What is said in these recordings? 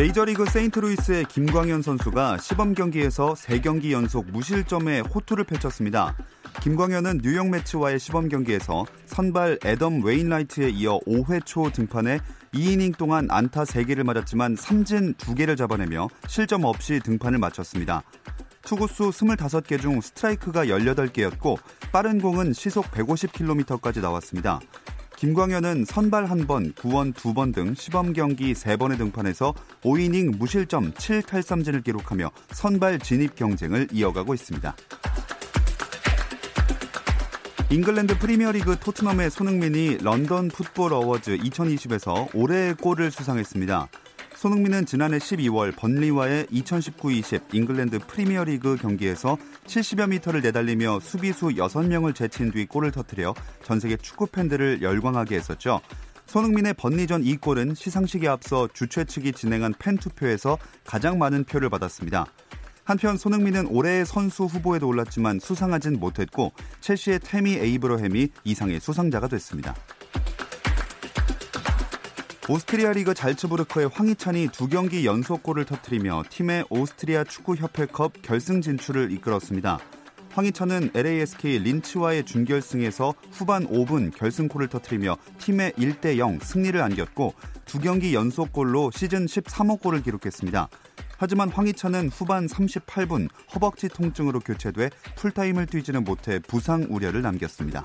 메이저리그 세인트루이스의 김광현 선수가 시범 경기에서 3경기 연속 무실점의 호투를 펼쳤습니다. 김광현은 뉴욕 메츠와의 시범 경기에서 선발 애덤 웨인라이트에 이어 5회 초 등판에 2이닝 동안 안타 3개를 맞았지만 삼진 2개를 잡아내며 실점 없이 등판을 마쳤습니다. 투구수 25개 중 스트라이크가 18개였고 빠른 공은 시속 150km까지 나왔습니다. 김광현은 선발 1번, 구원 2번 등 시범 경기 3번의 등판에서 5이닝 무실점 7탈삼진을 기록하며 선발 진입 경쟁을 이어가고 있습니다. 잉글랜드 프리미어리그 토트넘의 손흥민이 런던 풋볼 어워즈 2020에서 올해의 골을 수상했습니다. 손흥민은 지난해 12월 번리와의 2019-20 잉글랜드 프리미어리그 경기에서 70여 미터를 내달리며 수비수 6명을 제친 뒤 골을 터뜨려 전 세계 축구 팬들을 열광하게 했었죠. 손흥민의 번리전 이 골은 시상식에 앞서 주최 측이 진행한 팬 투표에서 가장 많은 표를 받았습니다. 한편 손흥민은 올해의 선수 후보에도 올랐지만 수상하진 못했고 첼시의 테미 에이브러햄이 이상의 수상자가 됐습니다. 오스트리아 리그 잘츠부르크의 황희찬이 두 경기 연속골을 터뜨리며 팀의 오스트리아 축구협회컵 결승 진출을 이끌었습니다. 황희찬은 LASK 린츠와의 준결승에서 후반 5분 결승골을 터뜨리며 팀의 1대 0 승리를 안겼고 두 경기 연속골로 시즌 13호 골을 기록했습니다. 하지만 황희찬은 후반 38분 허벅지 통증으로 교체돼 풀타임을 뛰지는 못해 부상 우려를 남겼습니다.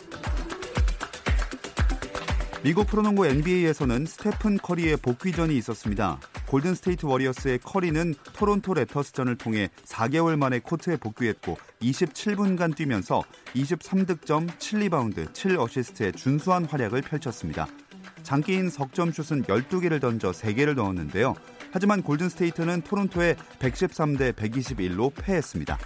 미국 프로농구 NBA에서는 스테픈 커리의 복귀전이 있었습니다. 골든 스테이트 워리어스의 커리는 토론토 랩터스전을 통해 4개월 만에 코트에 복귀했고 27분간 뛰면서 23득점, 7리바운드, 7어시스트의 준수한 활약을 펼쳤습니다. 장기인 석점슛은 12개를 던져 3개를 넣었는데요. 하지만 골든 스테이트는 토론토에 113대 121로 패했습니다.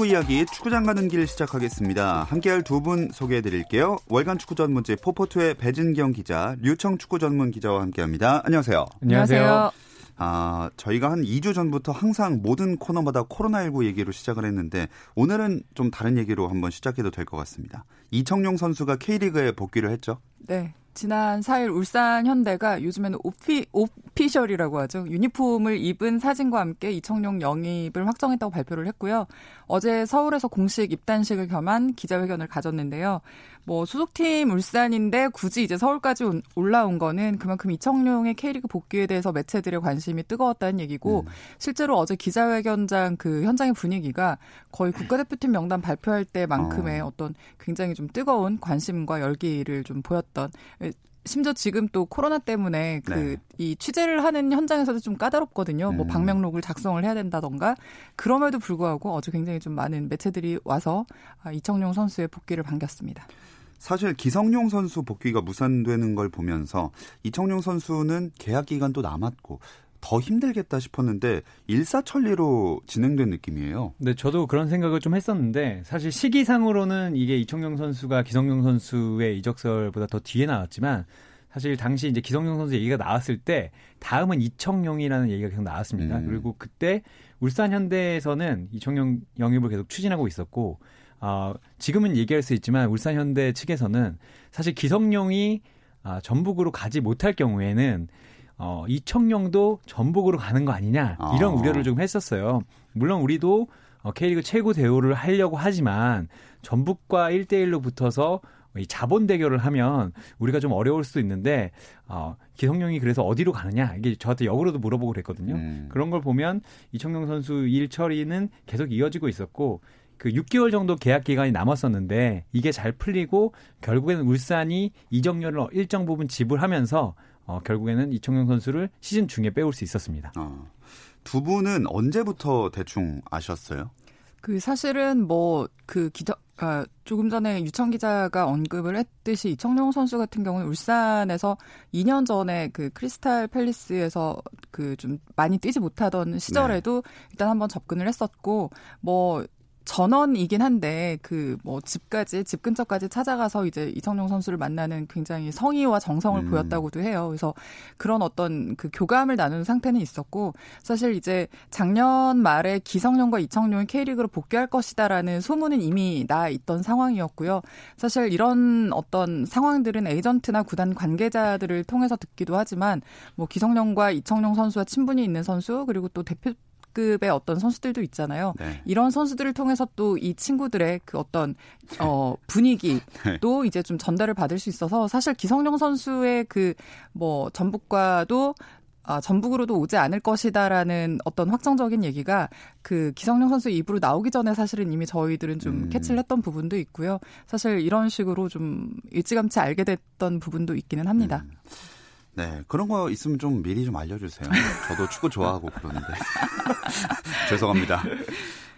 축구 이야기 축구장 가는 길 시작하겠습니다. 함께할 두 분 소개해 드릴게요. 월간 축구 전문지 포포투의 배진경 기자, 류청 축구 전문 기자와 함께합니다. 안녕하세요. 안녕하세요. 아, 저희가 한 2주 전부터 항상 모든 코너마다 코로나19 얘기로 시작을 했는데 오늘은 좀 다른 얘기로 한번 시작해도 될 것 같습니다. 이청용 선수가 K리그에 복귀를 했죠? 네. 지난 4일 울산 현대가 요즘에는 오피, 오피셜이라고 하죠. 유니폼을 입은 사진과 함께 이청용 영입을 확정했다고 발표를 했고요. 어제 서울에서 공식 입단식을 겸한 기자회견을 가졌는데요. 뭐 소속팀 울산인데 굳이 이제 서울까지 올라온 거는 그만큼 이청용의 K리그 복귀에 대해서 매체들의 관심이 뜨거웠다는 얘기고 음. 실제로 어제 기자회견장 그 현장의 분위기가 거의 국가대표팀 명단 발표할 때만큼의 어. 떤 굉장히 좀 뜨거운 관심과 열기를 좀 보였던 심지어 지금 또 코로나 때문에 그이 네. 취재를 하는 현장에서도 좀 까다롭거든요. 뭐 음. 뭐 방명록을 작성을 해야 된다던가 그럼에도 불구하고 어제 굉장히 좀 많은 매체들이 와서 아, 이청용 선수의 복귀를 반겼습니다. 사실 기성용 선수 복귀가 무산되는 걸 보면서 이청용 선수는 계약 기간도 남았고 더 힘들겠다 싶었는데 일사천리로 진행된 느낌이에요. 네, 저도 그런 생각을 좀 했었는데 사실 시기상으로는 이게 이청용 선수가 기성용 선수의 이적설보다 더 뒤에 나왔지만 사실 당시 이제 기성용 선수 얘기가 나왔을 때 다음은 이청용이라는 얘기가 계속 나왔습니다. 음. 그리고 그때 울산 현대에서는 이청용 영입을 계속 추진하고 있었고 어, 지금은 얘기할 수 있지만 울산 현대 측에서는 사실 기성용이 아, 전북으로 가지 못할 경우에는 어, 이청용도 전북으로 가는 거 아니냐 이런 아. 우려를 좀 했었어요. 물론 우리도 어, K리그 최고 대우를 하려고 하지만 전북과 1대1로 붙어서 이 자본 대결을 하면 우리가 좀 어려울 수도 있는데 어, 기성용이 그래서 어디로 가느냐 이게 저한테 역으로도 물어보고 그랬거든요. 음. 그런 걸 보면 이청용 선수 일 처리는 계속 이어지고 있었고 그 6개월 정도 계약 기간이 남았었는데 이게 잘 풀리고 결국에는 울산이 이적료를 일정 부분 지불하면서 어, 결국에는 이청용 선수를 시즌 중에 빼올 수 있었습니다. 어. 두 분은 언제부터 대충 아셨어요? 그 사실은 뭐 그 기자 아, 조금 전에 유청 기자가 언급을 했듯이 이청용 선수 같은 경우는 울산에서 2년 전에 그 크리스탈 팰리스에서 그 좀 많이 뛰지 못하던 시절에도 일단 한번 접근을 했었고 뭐 전원이긴 한데 그 뭐 집까지 집 근처까지 찾아가서 이제 이청용 선수를 만나는 굉장히 성의와 정성을 음. 보였다고도 해요. 그래서 그런 어떤 그 교감을 나누는 상태는 있었고 사실 이제 작년 말에 기성용과 이청용이 K리그로 복귀할 것이다라는 소문은 이미 나 있던 상황이었고요. 사실 이런 어떤 상황들은 에이전트나 구단 관계자들을 통해서 듣기도 하지만 뭐 기성용과 이청용 선수와 친분이 있는 선수 그리고 또 대표 급의 어떤 선수들도 있잖아요. 네. 이런 선수들을 통해서 또 이 친구들의 그 어떤 어 분위기도 이제 좀 전달을 받을 수 있어서 사실 기성용 선수의 그 뭐 전북과도 아, 전북으로도 오지 않을 것이다라는 어떤 확정적인 얘기가 그 기성용 선수 입으로 나오기 전에 사실은 이미 저희들은 좀 음. 캐치를 했던 부분도 있고요. 사실 이런 식으로 좀 일찌감치 알게 됐던 부분도 있기는 합니다. 음. 네, 그런 거 있으면 좀 미리 좀 알려주세요. 저도 축구 좋아하고 그러는데. 죄송합니다.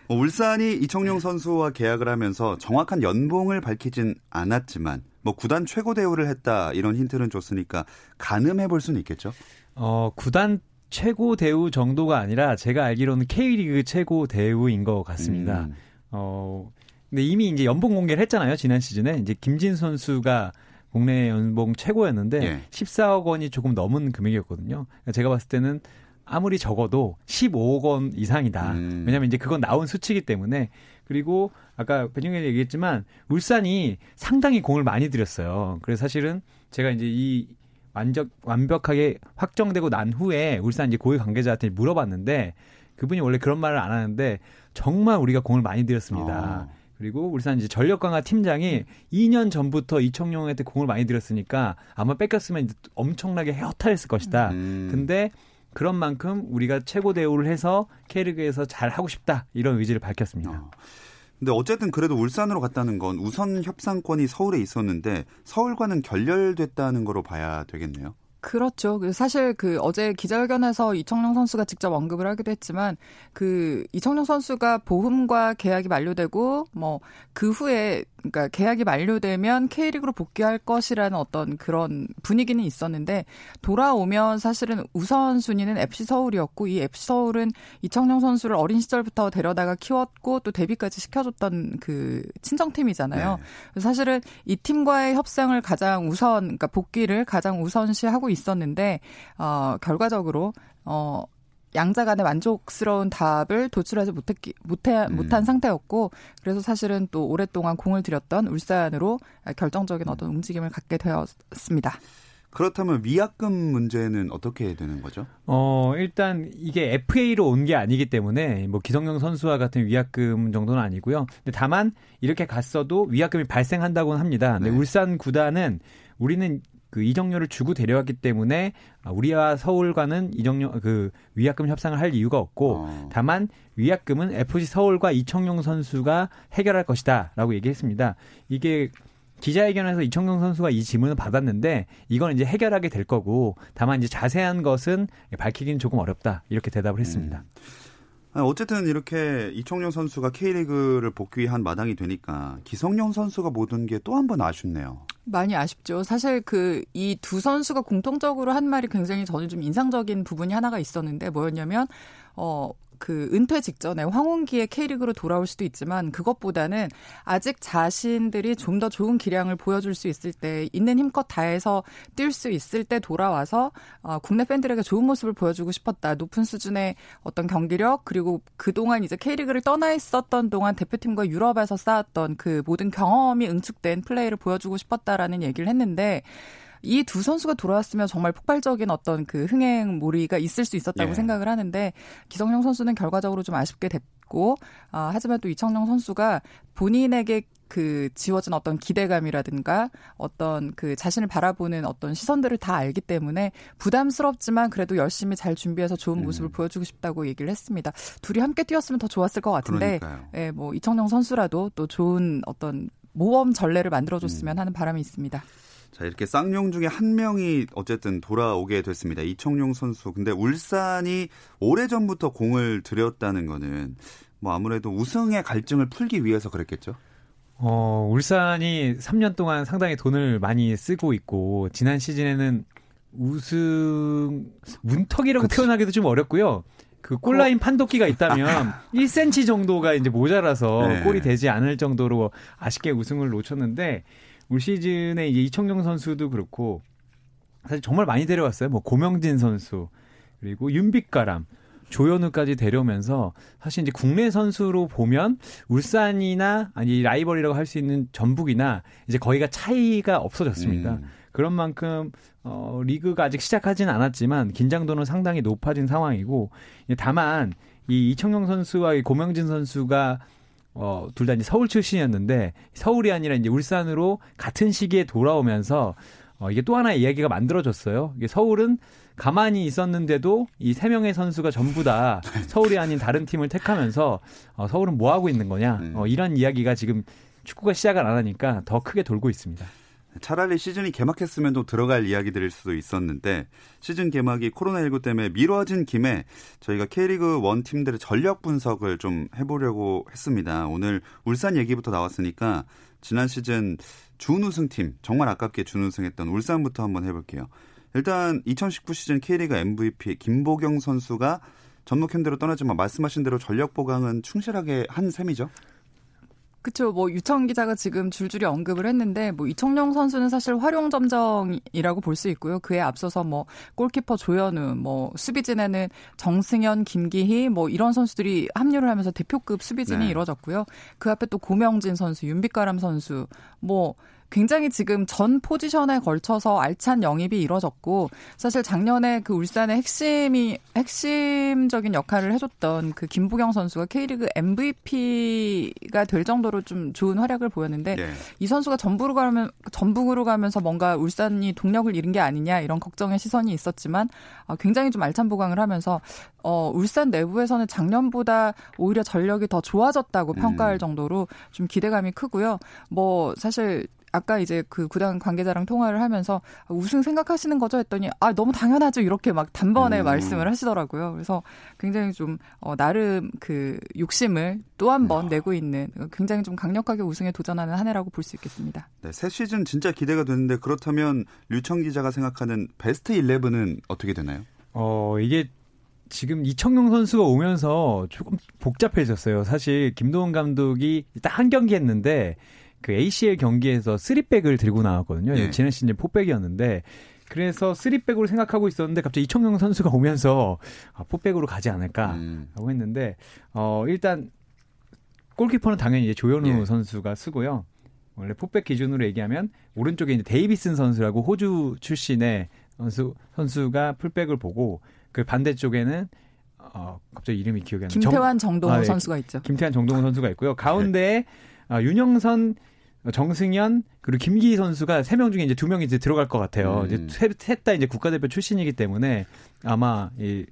어, 울산이 이청용 선수와 계약을 하면서 정확한 연봉을 밝히진 않았지만 뭐 구단 최고 대우를 했다 이런 힌트는 줬으니까 가늠해 볼 수는 있겠죠. 어, 구단 최고 대우 정도가 아니라 제가 알기로는 K리그 최고 대우인 것 같습니다. 음. 어, 근데 이미 이제 연봉 공개를 했잖아요. 지난 시즌에. 이제 김진 선수가 국내 연봉 최고였는데 예. 14억 원이 조금 넘은 금액이었거든요. 그러니까 제가 봤을 때는 아무리 적어도 15억 원 이상이다. 음. 왜냐하면 이제 그건 나온 수치이기 때문에 그리고 아까 배정현이 얘기했지만 울산이 상당히 공을 많이 들였어요. 그래서 사실은 제가 이제 이 완전 완벽하게 확정되고 난 후에 울산 이제 고위 관계자한테 물어봤는데 그분이 원래 그런 말을 안 하는데 정말 우리가 공을 많이 들였습니다. 어. 그리고 울산 이제 전력 강화 팀장이 2년 전부터 이청용한테 공을 많이 들였으니까 아마 뺏겼으면 엄청나게 허탈했을 것이다. 음. 근데 그런 만큼 우리가 최고 대우를 해서 K리그에서 잘 하고 싶다 이런 의지를 밝혔습니다. 어. 근데 어쨌든 그래도 울산으로 갔다는 건 우선 협상권이 서울에 있었는데 서울과는 결렬됐다는 거로 봐야 되겠네요. 그렇죠. 그 사실 그 어제 기자회견에서 이청용 선수가 직접 언급을 하기도 했지만 그 이청용 선수가 보험과 계약이 만료되고 뭐 그 후에 그러니까 계약이 만료되면 K리그로 복귀할 것이라는 어떤 그런 분위기는 있었는데 돌아오면 사실은 우선 순위는 FC 서울이었고 이 FC 서울은 이청용 선수를 어린 시절부터 데려다가 키웠고 또 데뷔까지 시켜줬던 그 친정팀이잖아요. 네. 사실은 이 팀과의 협상을 가장 우선, 그러니까 복귀를 가장 우선시하고 있었는데, 어, 결과적으로, 어, 양자 간의 만족스러운 답을 도출하지 못했기, 못해, 음. 못한 상태였고, 그래서 사실은 또 오랫동안 공을 들였던 울산으로 결정적인 어떤 움직임을 갖게 되었습니다. 그렇다면 위약금 문제는 어떻게 되는 거죠? 어, 일단 이게 FA로 온 게 아니기 때문에 뭐 기성용 선수와 같은 위약금 정도는 아니고요. 근데 다만 이렇게 갔어도 위약금이 발생한다고는 합니다. 근데 네. 울산 구단은 우리는 그 이적료를 주고 데려왔기 때문에 아, 우리와 서울과는 이적료 그 위약금 협상을 할 이유가 없고 어. 다만 위약금은 FC 서울과 이청용 선수가 해결할 것이다라고 얘기했습니다. 이게 기자회견에서 이청용 선수가 이 질문을 받았는데 이건 이제 해결하게 될 거고 다만 이제 자세한 것은 밝히기는 조금 어렵다 이렇게 대답을 했습니다. 아니, 어쨌든 이렇게 이청용 선수가 K리그를 복귀한 마당이 되니까 기성용 선수가 못온게또 한 번 아쉽네요. 많이 아쉽죠. 사실 그 이 두 선수가 공통적으로 한 말이 굉장히 저는 좀 인상적인 부분이 하나가 있었는데 뭐였냐면 어. 그 은퇴 직전에 황혼기에 K리그로 돌아올 수도 있지만 그것보다는 아직 자신들이 좀 더 좋은 기량을 보여줄 수 있을 때 있는 힘껏 다해서 뛸 수 있을 때 돌아와서 어, 국내 팬들에게 좋은 모습을 보여주고 싶었다. 높은 수준의 어떤 경기력 그리고 그동안 이제 K리그를 떠나 있었던 동안 대표팀과 유럽에서 쌓았던 그 모든 경험이 응축된 플레이를 보여주고 싶었다라는 얘기를 했는데 이 두 선수가 돌아왔으면 정말 폭발적인 어떤 그 흥행 몰이가 있을 수 있었다고 예. 생각을 하는데 기성용 선수는 결과적으로 좀 아쉽게 됐고 아, 하지만 또 이청용 선수가 본인에게 그 지워진 어떤 기대감이라든가 어떤 그 자신을 바라보는 어떤 시선들을 다 알기 때문에 부담스럽지만 그래도 열심히 잘 준비해서 좋은 음. 모습을 음. 보여주고 싶다고 얘기를 했습니다. 둘이 함께 뛰었으면 더 좋았을 것 같은데, 예, 뭐 이청용 선수라도 또 좋은 어떤 모험 전례를 만들어줬으면 음. 하는 바람이 있습니다. 자, 이렇게 쌍용 중에 한 명이 어쨌든 돌아오게 됐습니다. 이청용 선수. 근데 울산이 오래전부터 공을 들였다는 거는 뭐 아무래도 우승의 갈증을 풀기 위해서 그랬겠죠? 어, 울산이 3년 동안 상당히 돈을 많이 쓰고 있고 지난 시즌에는 우승 문턱이라고 그치. 표현하기도 좀 어렵고요. 그 골라인 판도끼가 있다면 1cm 정도가 이제 모자라서 네. 골이 되지 않을 정도로 아쉽게 우승을 놓쳤는데 올 시즌에 이제 이청용 선수도 그렇고 사실 정말 많이 데려왔어요. 뭐 고명진 선수 그리고 윤빛가람 조현우까지 데려오면서 사실 이제 국내 선수로 보면 울산이나 아니 라이벌이라고 할 수 있는 전북이나 이제 거의가 차이가 없어졌습니다. 음. 그런 만큼 어 리그가 아직 시작하지는 않았지만 긴장도는 상당히 높아진 상황이고 다만 이 이청용 선수와 이 고명진 선수가 어, 둘 다 이제 서울 출신이었는데 서울이 아니라 이제 울산으로 같은 시기에 돌아오면서 어, 이게 또 하나의 이야기가 만들어졌어요. 이게 서울은 가만히 있었는데도 이 세 명의 선수가 전부 다 서울이 아닌 다른 팀을 택하면서 어, 서울은 뭐 하고 있는 거냐 네. 어, 이런 이야기가 지금 축구가 시작을 안 하니까 더 크게 돌고 있습니다. 차라리 시즌이 개막했으면 또 들어갈 이야기들일 수도 있었는데 시즌 개막이 코로나19 때문에 미뤄진 김에 저희가 K리그 원 팀들의 전력 분석을 좀 해보려고 했습니다. 오늘 울산 얘기부터 나왔으니까 지난 시즌 준우승팀 정말 아깝게 준우승했던 울산부터 한번 해볼게요. 일단 2019 시즌 K리그 MVP 김보경 선수가 전북 현대로 떠나지만 말씀하신 대로 전력 보강은 충실하게 한 셈이죠. 그렇죠. 뭐 유청 기자가 지금 줄줄이 언급을 했는데 뭐 이청용 선수는 사실 활용 점정이라고 볼 수 있고요. 그에 앞서서 뭐 골키퍼 조현우, 뭐 수비진에는 정승현, 김기희 뭐 이런 선수들이 합류를 하면서 대표급 수비진이 네. 이뤄졌고요. 그 앞에 또 고명진 선수, 윤빛가람 선수, 뭐 굉장히 지금 전 포지션에 걸쳐서 알찬 영입이 이뤄졌고 사실 작년에 그 울산의 핵심이 핵심적인 역할을 해줬던 그 김부경 선수가 K리그 MVP가 될 정도로 좀 좋은 활약을 보였는데 네. 이 선수가 전북으로 가면 전북으로 가면서 뭔가 울산이 동력을 잃은 게 아니냐 이런 걱정의 시선이 있었지만 어, 굉장히 좀 알찬 보강을 하면서 어, 울산 내부에서는 작년보다 오히려 전력이 더 좋아졌다고 평가할 음. 정도로 좀 기대감이 크고요. 뭐 사실 아까 이제 그 구단 관계자랑 통화를 하면서 우승 생각하시는 거죠 했더니 아 너무 당연하죠 이렇게 막 단번에 음. 말씀을 하시더라고요. 그래서 굉장히 좀 어, 나름 그 욕심을 또 한번 음. 내고 있는 굉장히 좀 강력하게 우승에 도전하는 한 해라고 볼 수 있겠습니다. 네, 새 시즌 진짜 기대가 되는데 그렇다면 류청 기자가 생각하는 베스트 11은 어떻게 되나요? 어 이게 지금 이청용 선수가 오면서 조금 복잡해졌어요. 사실 김도훈 감독이 딱 한 경기 했는데 그 ACL 경기에서 3백을 들고 나왔거든요. 네. 지난 시즌 포백이었는데 그래서 3백으로 생각하고 있었는데 갑자기 이청용 선수가 오면서 아, 포백으로 가지 않을까 음. 하고 했는데 어 일단 골키퍼는 당연히 이제 조현우 예. 선수가 쓰고요. 원래 포백 기준으로 얘기하면 오른쪽에 이제 데이비슨 선수라고 호주 출신의 선수 선수가 풀백을 보고 그 반대쪽에는 어 갑자기 이름이 기억이 안 나요. 김태환 정동호 아, 네. 선수가 있죠. 김태환 정동호 선수가 있고요. 가운데에 아, 윤영선 정승현 그리고 김기희 선수가 세 명 중에 이제 두 명이 이제 들어갈 것 같아요. 음. 이제 셋다 이제 국가대표 출신이기 때문에 아마 이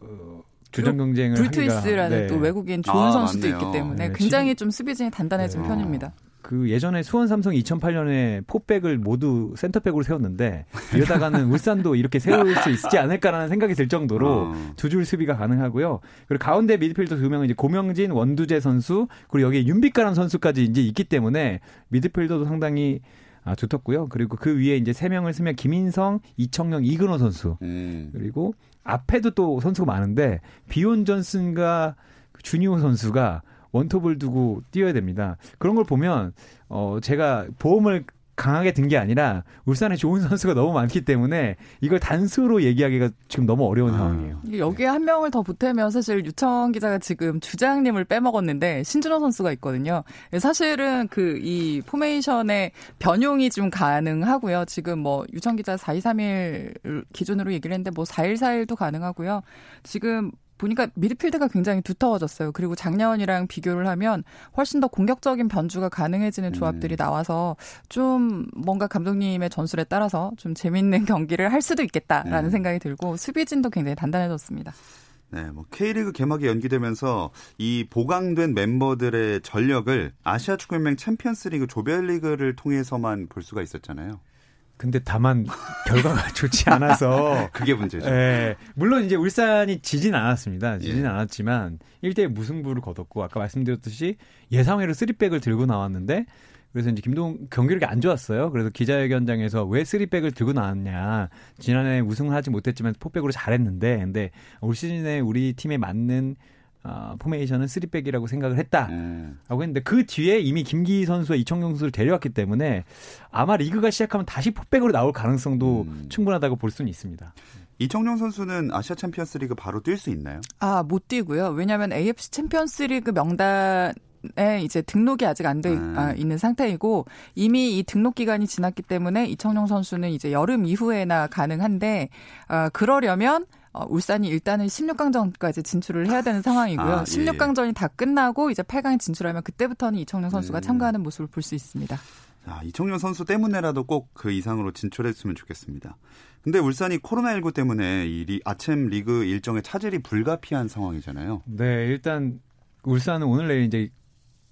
어, 주전 경쟁을 브루트위스라는 네. 또 외국인 좋은 아, 선수도 맞네요. 있기 때문에 네. 굉장히 좀 수비진이 단단해진 네. 편입니다. 그 예전에 수원 삼성 2008년에 포백을 모두 센터백으로 세웠는데 이러다가는 울산도 이렇게 세울 수 있지 않을까라는 생각이 들 정도로 어. 두줄 수비가 가능하고요. 그리고 가운데 미드필더 두 명은 이제 고명진, 원두재 선수 그리고 여기에 윤빛가람 선수까지 이제 있기 때문에 미드필더도 상당히 아, 두텁고요. 그리고 그 위에 이제 세 명을 쓰면 김인성, 이청용, 이근호 선수 음. 그리고 앞에도 또 선수가 많은데 비욘 존슨과 주니오 선수가 원톱을 두고 뛰어야 됩니다. 그런 걸 보면 어 제가 보험을 강하게 든 게 아니라 울산에 좋은 선수가 너무 많기 때문에 이걸 단수로 얘기하기가 지금 너무 어려운 아. 상황이에요. 여기에 한 명을 더 보태면 사실 유청 기자가 지금 주장님을 빼먹었는데 신진호 선수가 있거든요. 사실은 그 이 포메이션의 변용이 좀 가능하고요. 지금 뭐 유청 기자 4231 기준으로 얘기를 했는데 뭐 4141도 가능하고요. 지금 보니까 미드필드가 굉장히 두터워졌어요. 그리고 작년이랑 비교를 하면 훨씬 더 공격적인 변주가 가능해지는 음. 조합들이 나와서 좀 뭔가 감독님의 전술에 따라서 좀 재밌는 경기를 할 수도 있겠다라는 음. 생각이 들고 수비진도 굉장히 단단해졌습니다. 네, 뭐 K리그 개막이 연기되면서 이 보강된 멤버들의 전력을 아시아 축구연맹 챔피언스리그 조별리그를 통해서만 볼 수가 있었잖아요. 근데 다만 결과가 좋지 않아서 그게 문제죠. 예. 물론 이제 울산이 지진 않았습니다. 지진 예. 않았지만 1대 무승부를 거뒀고 아까 말씀드렸듯이 예상외로 3백을 들고 나왔는데 그래서 이제 김동 경기력이 안 좋았어요. 그래서 기자회견장에서 왜 3백을 들고 나왔냐. 지난해 우승을 하지 못했지만 포백으로 잘했는데 근데 올 시즌에 우리 팀에 맞는 어, 포메이션은 3백이라고 생각을 했다. 음. 라고 했는데 그 뒤에 이미 김기희 선수와 이청용 선수를 데려왔기 때문에 아마 리그가 시작하면 다시 포백으로 나올 가능성도 음. 충분하다고 볼 수는 있습니다. 이청용 선수는 아시아 챔피언스 리그 바로 뛸 수 있나요? 아, 못 뛰고요. 왜냐하면 AFC 챔피언스 리그 명단 에 이제 등록이 아직 안돼 음. 아, 있는 상태이고 이미 이 등록 기간이 지났기 때문에 이청용 선수는 이제 여름 이후에나 가능한데 어, 그러려면 어, 울산이 일단은 16강전까지 진출을 해야 되는 상황이고요. 아, 예. 16강전이 다 끝나고 이제 8강에 진출하면 그때부터는 이청용 선수가 음. 참가하는 모습을 볼 수 있습니다. 자, 이청용 선수 때문에라도 꼭 그 이상으로 진출했으면 좋겠습니다. 근데 울산이 코로나19 때문에 이 리, 아침 리그 일정의 차질이 불가피한 상황이잖아요. 네, 일단 울산은 오늘 내일 이제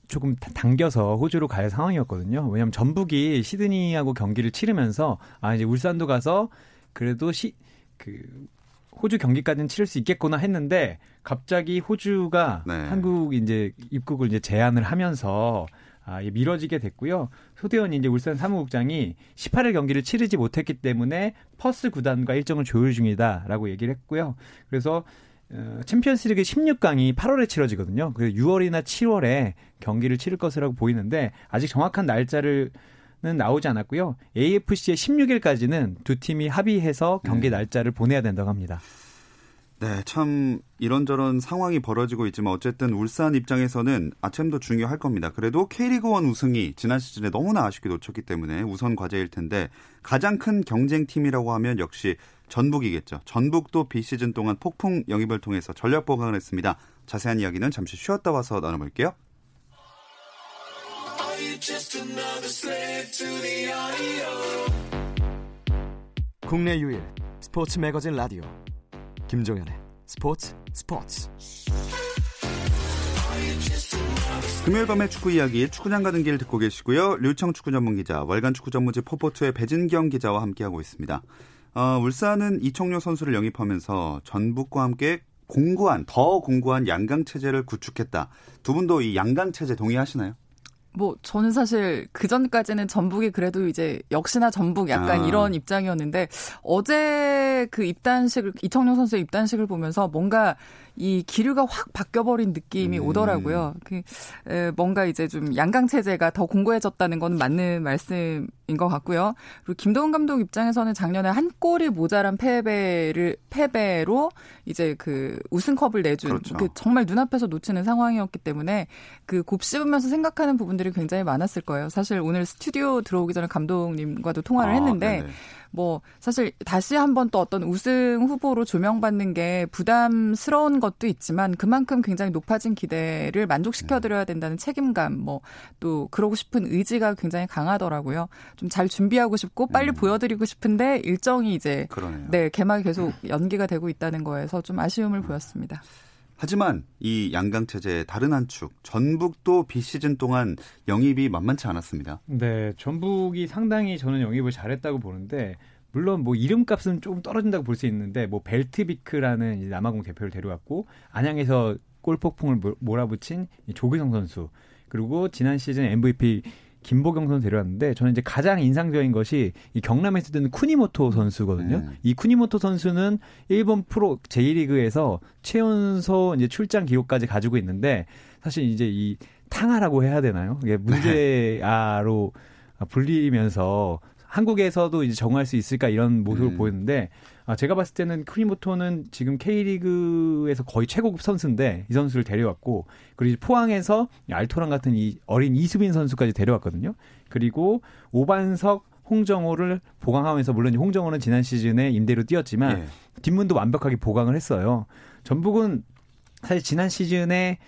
조금 당겨서 호주로 갈 상황이었거든요. 왜냐하면 전북이 시드니하고 경기를 치르면서 아 이제 울산도 가서 그래도 시 그 호주 경기까지는 치를 수 있겠구나 했는데 갑자기 호주가 네. 한국 이제 입국을 이제 제한을 하면서 아, 미뤄지게 됐고요. 소대원이 이제 울산 사무국장이 18일 경기를 치르지 못했기 때문에 퍼스 구단과 일정을 조율 중이다라고 얘기를 했고요. 그래서 어, 챔피언스리그 16강이 8월에 치러지거든요. 그래서 6월이나 7월에 경기를 치를 것이라고 보이는데 아직 정확한 날짜를 는 나오지 않았고요. AFC의 16일까지는 두 팀이 합의해서 경기 네. 날짜를 보내야 된다고 합니다. 네, 참 이런저런 상황이 벌어지고 있지만 어쨌든 울산 입장에서는 아침도 중요할 겁니다. 그래도 K리그1 우승이 지난 시즌에 너무나 아쉽게 놓쳤기 때문에 우선 과제일 텐데 가장 큰 경쟁팀이라고 하면 역시 전북이겠죠. 전북도 비시즌 동안 폭풍 영입을 통해서 전력 보강을 했습니다. 자세한 이야기는 잠시 쉬었다 와서 나눠볼게요. 국내 유일 스포츠 매거진 라디오 김종현의 스포츠 스포츠 금요일 밤의 축구 이야기 축구장 가는 길 듣고 계시고요. 류청 축구 전문 기자, 월간 축구 전문지 포포트의 배진경 기자와 함께하고 있습니다. 어, 울산은 이청용 선수를 영입하면서 전북과 함께 공고한 더 공고한 양강 체제를 구축했다. 두 분도 이 양강 체제 동의하시나요? 뭐 저는 사실 그 전까지는 전북이 그래도 이제 역시나 전북 약간 아. 이런 입장이었는데 어제 그 입단식을 이청용 선수의 입단식을 보면서 뭔가 이 기류가 확 바뀌어버린 느낌이 음. 오더라고요. 그 에, 뭔가 이제 좀 양강 체제가 더 공고해졌다는 건 맞는 말씀 인것 같고요. 그리고 김동훈 감독 입장에서는 작년에 한 골이 모자란 패배를 패배로 이제 그 우승컵을 내준 그렇죠. 그 정말 눈앞에서 놓치는 상황이었기 때문에 그 곱씹으면서 생각하는 부분들이 굉장히 많았을 거예요. 사실 오늘 스튜디오 들어오기 전에 감독님과도 통화를 아, 했는데. 네네. 뭐 사실 다시 한번 또 어떤 우승 후보로 조명받는 게 부담스러운 것도 있지만 그만큼 굉장히 높아진 기대를 만족시켜 드려야 된다는 책임감 뭐 또 그러고 싶은 의지가 굉장히 강하더라고요. 좀 잘 준비하고 싶고 빨리 음. 보여드리고 싶은데 일정이 이제 그러네요. 네 개막이 계속 연기가 되고 있다는 거에서 좀 아쉬움을 보였습니다. 하지만 이 양강 체제의 다른 한 축, 전북도 비시즌 동안 영입이 만만치 않았습니다. 네, 전북이 상당히 저는 영입을 잘했다고 보는데 물론 뭐 이름값은 조금 떨어진다고 볼 수 있는데 뭐 벨트비크라는 남아공 대표를 데려왔고 안양에서 골폭풍을 몰아붙인 조기성 선수 그리고 지난 시즌 MVP 김보경 선수 데려왔는데 저는 이제 가장 인상적인 것이 이 경남에서 든 쿠니모토 선수거든요. 네. 이 쿠니모토 선수는 일본 프로 제1리그에서 최연소 이제 출장 기록까지 가지고 있는데 사실 이제 이 탕하라고 해야 되나요? 이게 문제아로 불리면서 한국에서도 이제 정할 수 있을까 이런 모습을 음. 보였는데 아, 제가 봤을 때는 쿠니모토는 지금 K리그에서 거의 최고급 선수인데 이 선수를 데려왔고 그리고 포항에서 알토란 같은 이 어린 이수빈 선수까지 데려왔거든요. 그리고 오반석 홍정호를 보강하면서 물론 홍정호는 지난 시즌에 임대로 뛰었지만 예. 뒷문도 완벽하게 보강을 했어요. 전북은 사실 지난 시즌에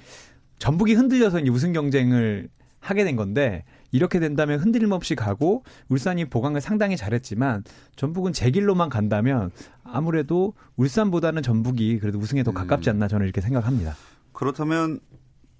전북이 흔들려서 이제 우승 경쟁을 하게 된 건데 이렇게 된다면 흔들림 없이 가고 울산이 보강을 상당히 잘했지만 전북은 제 길로만 간다면 아무래도 울산보다는 전북이 그래도 우승에 더 가깝지 않나 저는 이렇게 생각합니다. 그렇다면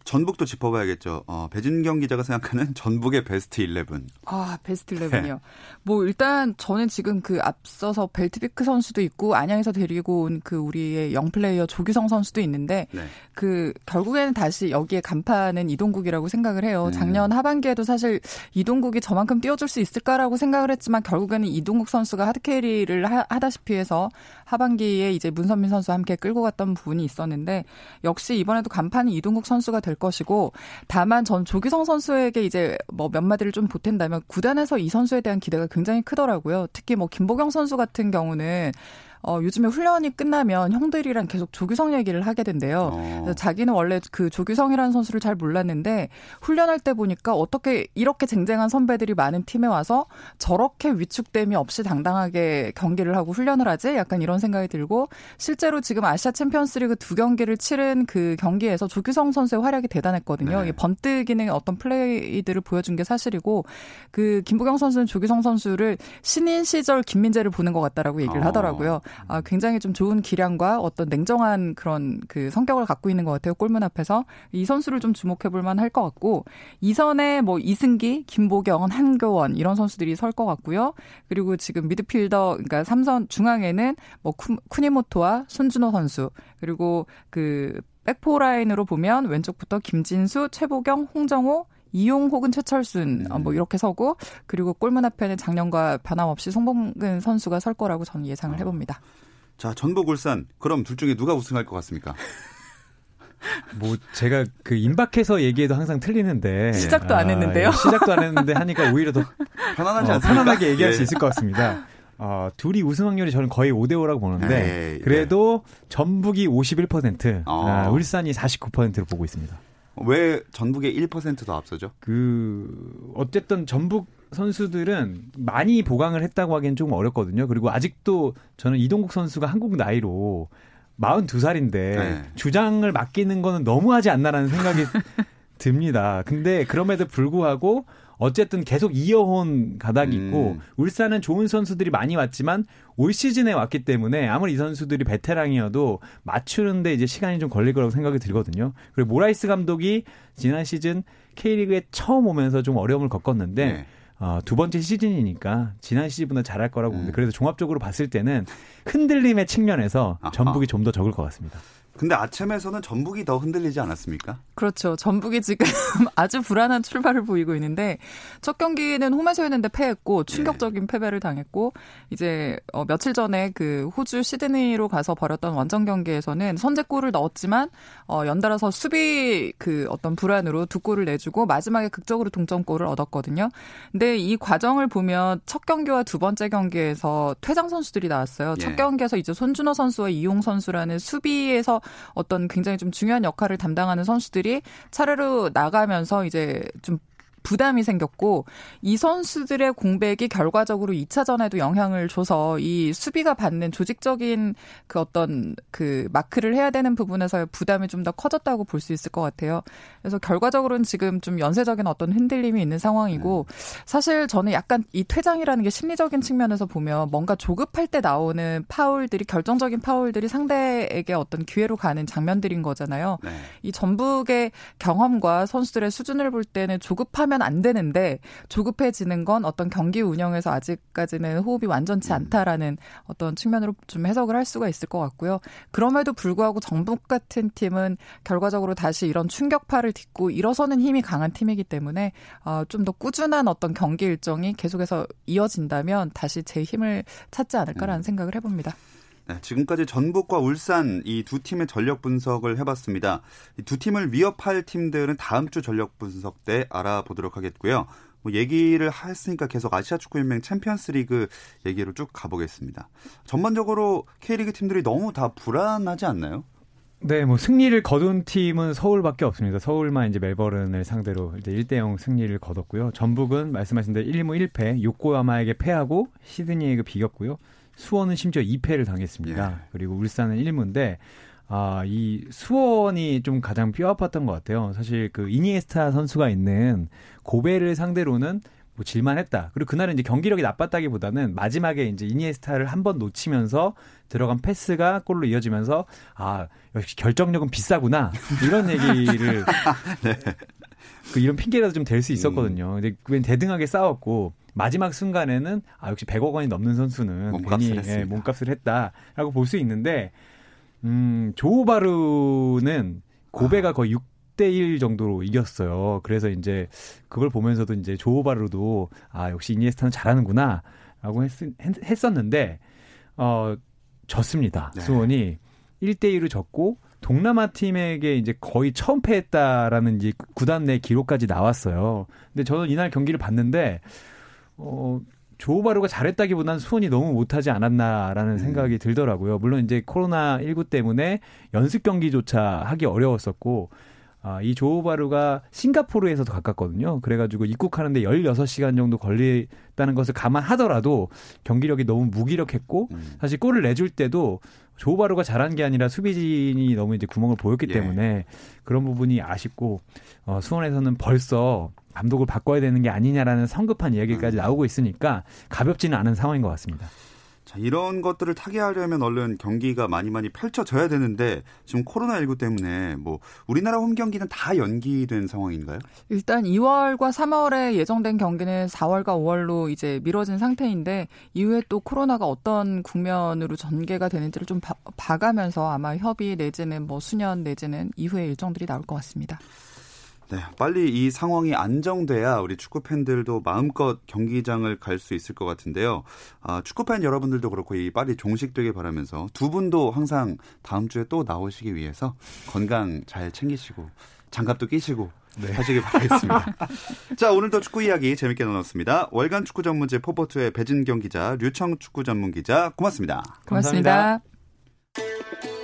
전북도 짚어봐야겠죠. 어, 배진경 기자가 생각하는 전북의 베스트 11. 아, 베스트 11이요. 뭐 일단 저는 지금 그 앞서서 벨트비크 선수도 있고 안양에서 데리고 온 그 우리의 영 플레이어 조규성 선수도 있는데 네. 그 결국에는 다시 여기에 간판은 이동국이라고 생각을 해요. 음. 작년 하반기에도 사실 이동국이 저만큼 뛰어줄 수 있을까라고 생각을 했지만 결국에는 이동국 선수가 하드캐리를 하, 하다시피 해서 하반기에 이제 문선민 선수와 함께 끌고 갔던 부분이 있었는데 역시 이번에도 간판은 이동국 선수가 될 것이고 다만 전 조규성 선수에게 이제 뭐 몇 마디를 좀 보탠다면 구단에서 이 선수에 대한 기대가 굉장히 크더라고요. 특히 뭐 김보경 선수 같은 경우는 어, 요즘에 훈련이 끝나면 형들이랑 계속 조규성 얘기를 하게 된대요. 어. 그래서 자기는 원래 그 조규성이라는 선수를 잘 몰랐는데 훈련할 때 보니까 어떻게 이렇게 쟁쟁한 선배들이 많은 팀에 와서 저렇게 위축됨이 없이 당당하게 경기를 하고 훈련을 하지? 약간 이런 생각이 들고 실제로 지금 아시아 챔피언스리그 두 경기를 치른 그 경기에서 조규성 선수의 활약이 대단했거든요. 네. 이 번뜩이는 어떤 플레이들을 보여준 게 사실이고 그 김보경 선수는 조규성 선수를 신인 시절 김민재를 보는 것 같다라고 얘기를 어. 하더라고요. 아, 굉장히 좀 좋은 기량과 어떤 냉정한 그런 그 성격을 갖고 있는 것 같아요. 골문 앞에서 이 선수를 좀 주목해 볼 만할 것 같고 이선에 뭐 이승기, 김보경, 한교원 이런 선수들이 설 것 같고요. 그리고 지금 미드필더 그러니까 삼선 중앙에는 뭐 쿠, 쿠니모토와 손준호 선수 그리고 그 백포 라인으로 보면 왼쪽부터 김진수, 최보경, 홍정호 이용 혹은 최철순 어, 뭐 이렇게 서고 그리고 골문 앞에는 작년과 변함없이 송범근 선수가 설 거라고 저는 예상을 해봅니다. 자, 전북 울산. 그럼 둘 중에 누가 우승할 것 같습니까? 뭐 제가 그 임박해서 얘기해도 항상 틀리는데 시작도 안 했는데요? 예, 시작도 안 했는데 하니까 오히려 더 편안하지 어, 않습니까? 편안하게 얘기할 예. 수 있을 것 같습니다. 어, 둘이 우승 확률이 저는 거의 5대 5라고 보는데 에이, 그래도 전북이 51%, 어. 아, 울산이 49%로 보고 있습니다. 왜 전북의 1%더 앞서죠? 그 어쨌든 전북 선수들은 많이 보강을 했다고 하기엔 조금 어렵거든요. 그리고 아직도 저는 이동국 선수가 한국 나이로 42살인데 네. 주장을 맡기는 거는 너무하지 않나라는 생각이 듭니다. 근데 그럼에도 불구하고 어쨌든 계속 이어온 가닥이 있고 음. 울산은 좋은 선수들이 많이 왔지만 올 시즌에 왔기 때문에 아무리 이 선수들이 베테랑이어도 맞추는데 이제 시간이 좀 걸릴 거라고 생각이 들거든요. 그리고 모라이스 감독이 지난 시즌 K리그에 처음 오면서 좀 어려움을 겪었는데 네. 어, 두 번째 시즌이니까 지난 시즌보다 잘할 거라고 봅니다. 음. 그래서 종합적으로 봤을 때는 흔들림의 측면에서. 전북이 좀 더 적을 것 같습니다. 근데 아침에서는 전북이 더 흔들리지 않았습니까? 그렇죠. 전북이 지금 아주 불안한 출발을 보이고 있는데 첫 경기는 홈에서 했는데 패했고 충격적인 패배를 당했고 이제 어, 며칠 전에 그 호주 시드니로 가서 벌였던 원정 경기에서는 선제골을 넣었지만 어, 연달아서 수비 그 어떤 불안으로 두 골을 내주고 마지막에 극적으로 동점골을 얻었거든요. 근데 이 과정을 보면 첫 경기와 두 번째 경기에서 퇴장 선수들이 나왔어요. 예. 첫 경기에서 이제 손준호 선수와 이용 선수라는 수비에서 어떤 굉장히 좀 중요한 역할을 담당하는 선수들이 차례로 나가면서 이제 좀 부담이 생겼고 이 선수들의 공백이 결과적으로 2차전에도 영향을 줘서 이 수비가 받는 조직적인 그 어떤 그 마크를 해야 되는 부분에서의 부담이 좀 더 커졌다고 볼 수 있을 것 같아요. 그래서 결과적으로는 지금 좀 연쇄적인 어떤 흔들림이 있는 상황이고 사실 저는 약간 이 퇴장이라는 게 심리적인 측면에서 보면 뭔가 조급할 때 나오는 파울들이 결정적인 파울들이 상대에게 어떤 기회로 가는 장면들인 거잖아요. 네. 이 전북의 경험과 선수들의 수준을 볼 때는 조급하면 안 되는데 조급해지는 건 어떤 경기 운영에서 아직까지는 호흡이 완전치 않다라는 어떤 측면으로 좀 해석을 할 수가 있을 것 같고요. 그럼에도 불구하고 전북 같은 팀은 결과적으로 다시 이런 충격파를 딛고 일어서는 힘이 강한 팀이기 때문에 어, 좀더 꾸준한 어떤 경기 일정이 계속해서 이어진다면 다시 제 힘을 찾지 않을까라는 생각을 해봅니다. 네, 지금까지 전북과 울산 이 두 팀의 전력 분석을 해봤습니다. 이두 팀을 위협할 팀들은 다음 주 전력 분석 때 알아보도록 하겠고요. 뭐 얘기를 했으니까 계속 아시아 축구 연맹 챔피언스 리그 얘기로 쭉 가보겠습니다. 전반적으로 K리그 팀들이 너무 다 불안하지 않나요? 네, 뭐 승리를 거둔 팀은 서울밖에 없습니다. 서울만 이제 멜버른을 상대로 이제 1대 0 승리를 거뒀고요. 전북은 말씀하신 대로 1무 1패, 요코야마에게 패하고 시드니에게 비겼고요. 수원은 심지어 2패를 당했습니다. 예. 그리고 울산은 1무인데 아, 이 수원이 좀 가장 뼈 아팠던 것 같아요. 사실 그 이니에스타 선수가 있는 고베를 상대로는 뭐 질만했다. 그리고 그날은 이제 경기력이 나빴다기보다는 마지막에 이제 이니에스타를 한 번 놓치면서 들어간 패스가 골로 이어지면서 아 역시 결정력은 비싸구나 이런 얘기를 네. 그 이런 핑계라도 좀 될 수 있었거든요. 음. 근데 그냥 대등하게 싸웠고 마지막 순간에는 아 역시 100억 원이 넘는 선수는 몸값을 괜히 예, 몸값을 했다라고 볼 수 있는데 음 조바르는 고베가 아. 거의 6대1 정도로 이겼어요. 그래서 이제 그걸 보면서도 이제 조바르도 아, 역시 이니에스타는 잘하는구나. 라고 했, 했었는데, 어, 졌습니다. 네. 수원이 1대1로 졌고, 동남아 팀에게 이제 거의 처음 패했다라는 이제 구단 내 기록까지 나왔어요. 근데 저는 이날 경기를 봤는데, 어, 조바르가 잘했다기보다는 수원이 너무 못하지 않았나라는 음. 생각이 들더라고요. 물론 이제 코로나 19 때문에 연습 경기조차 하기 어려웠었고 아, 이 조우바루가 싱가포르에서도 가깝거든요. 그래가지고 입국하는데 16시간 정도 걸리다는 것을 감안하더라도 경기력이 너무 무기력했고, 음. 사실 골을 내줄 때도 조우바루가 잘한 게 아니라 수비진이 너무 이제 구멍을 보였기 예. 때문에 그런 부분이 아쉽고, 어, 수원에서는 벌써 감독을 바꿔야 되는 게 아니냐라는 성급한 이야기까지 음. 나오고 있으니까 가볍지는 않은 상황인 것 같습니다. 자, 이런 것들을 타개하려면 얼른 경기가 많이 많이 펼쳐져야 되는데 지금 코로나19 때문에 뭐 우리나라 홈 경기는 다 연기된 상황인가요? 일단 2월과 3월에 예정된 경기는 4월과 5월로 이제 미뤄진 상태인데 이후에 또 코로나가 어떤 국면으로 전개가 되는지를 좀 봐, 봐가면서 아마 협의 내지는 뭐 수년 내지는 이후에 일정들이 나올 것 같습니다. 네, 빨리 이 상황이 안정돼야 우리 축구 팬들도 마음껏 경기장을 갈 수 있을 것 같은데요. 아, 축구 팬 여러분들도 그렇고 이 빨리 종식되길 바라면서 두 분도 항상 다음 주에 또 나오시기 위해서 건강 잘 챙기시고 장갑도 끼시고 네. 하시길 바라겠습니다. 자, 오늘도 축구 이야기 재밌게 나눴습니다. 월간 축구 전문지 포포트의 배진경 기자, 류청 축구 전문 기자, 고맙습니다. 고맙습니다. 감사합니다.